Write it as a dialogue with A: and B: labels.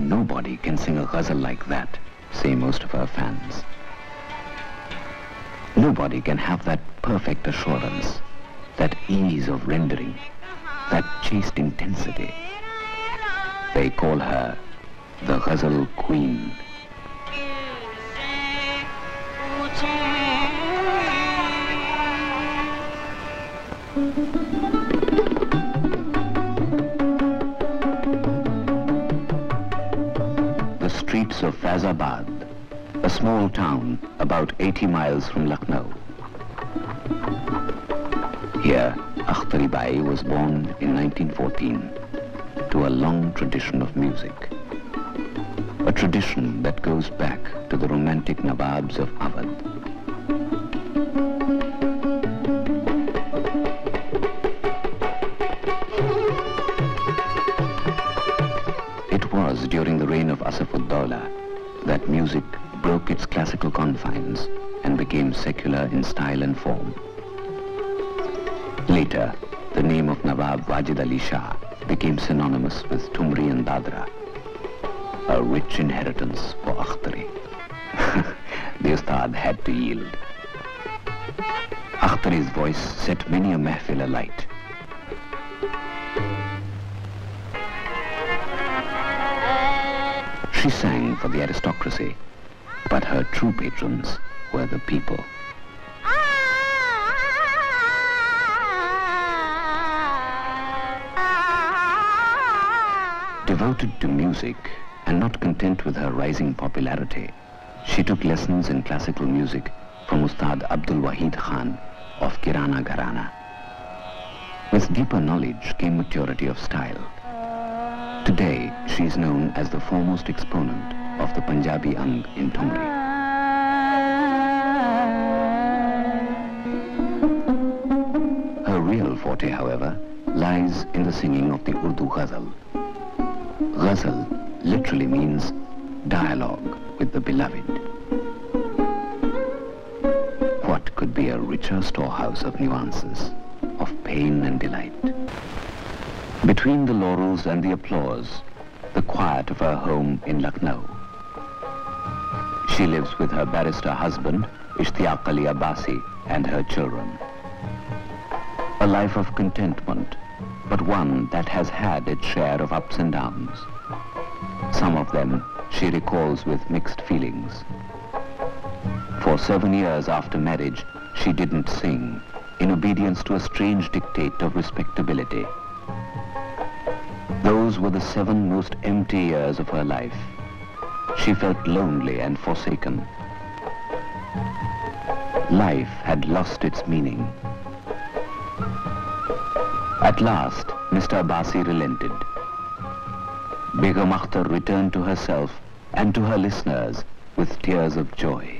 A: nobody can sing a ghazal like that, say most of her fans. Nobody can have that perfect assurance, that ease of rendering, that chaste intensity. They call her the Ghazal Queen. Streets of Faizabad, a small town about 80 miles from Lucknow. Here, Akhtari Bai was born in 1914 to a long tradition of music. A tradition that goes back to the romantic Nawabs of Awadh. During the reign of Asaf-ud-Dawla that music broke its classical confines and became secular in style and form. Later, the name of Nawab Wajid Ali Shah became synonymous with Thumri and Dadra, a rich inheritance for Akhtari. the Ustad had to yield. Akhtari's voice set many a mehfil alight. She sang for the aristocracy, but her true patrons were the people. Devoted to music and not content with her rising popularity, she took lessons in classical music from Ustad Abdul Wahid Khan of Kirana Gharana. With deeper knowledge came maturity of style. Today, she is known as the foremost exponent of the Punjabi Ang in Thumri. Her real forte, however, lies in the singing of the Urdu ghazal. Ghazal literally means dialogue with the beloved. What could be a richer storehouse of nuances, of pain and delight? Between the laurels and the applause, the quiet of her home in Lucknow. She lives with her barrister husband, Ishtiaq Ali Abbasi, and her children. A life of contentment, but one that has had its share of ups and downs. Some of them she recalls with mixed feelings. For seven years after marriage, she didn't sing, in obedience to a strange dictate of respectability. Those were the seven most empty years of her life. She felt lonely and forsaken. Life had lost its meaning. At last, Mr. Abbasi relented. Begum Akhtar returned to herself and to her listeners with tears of joy.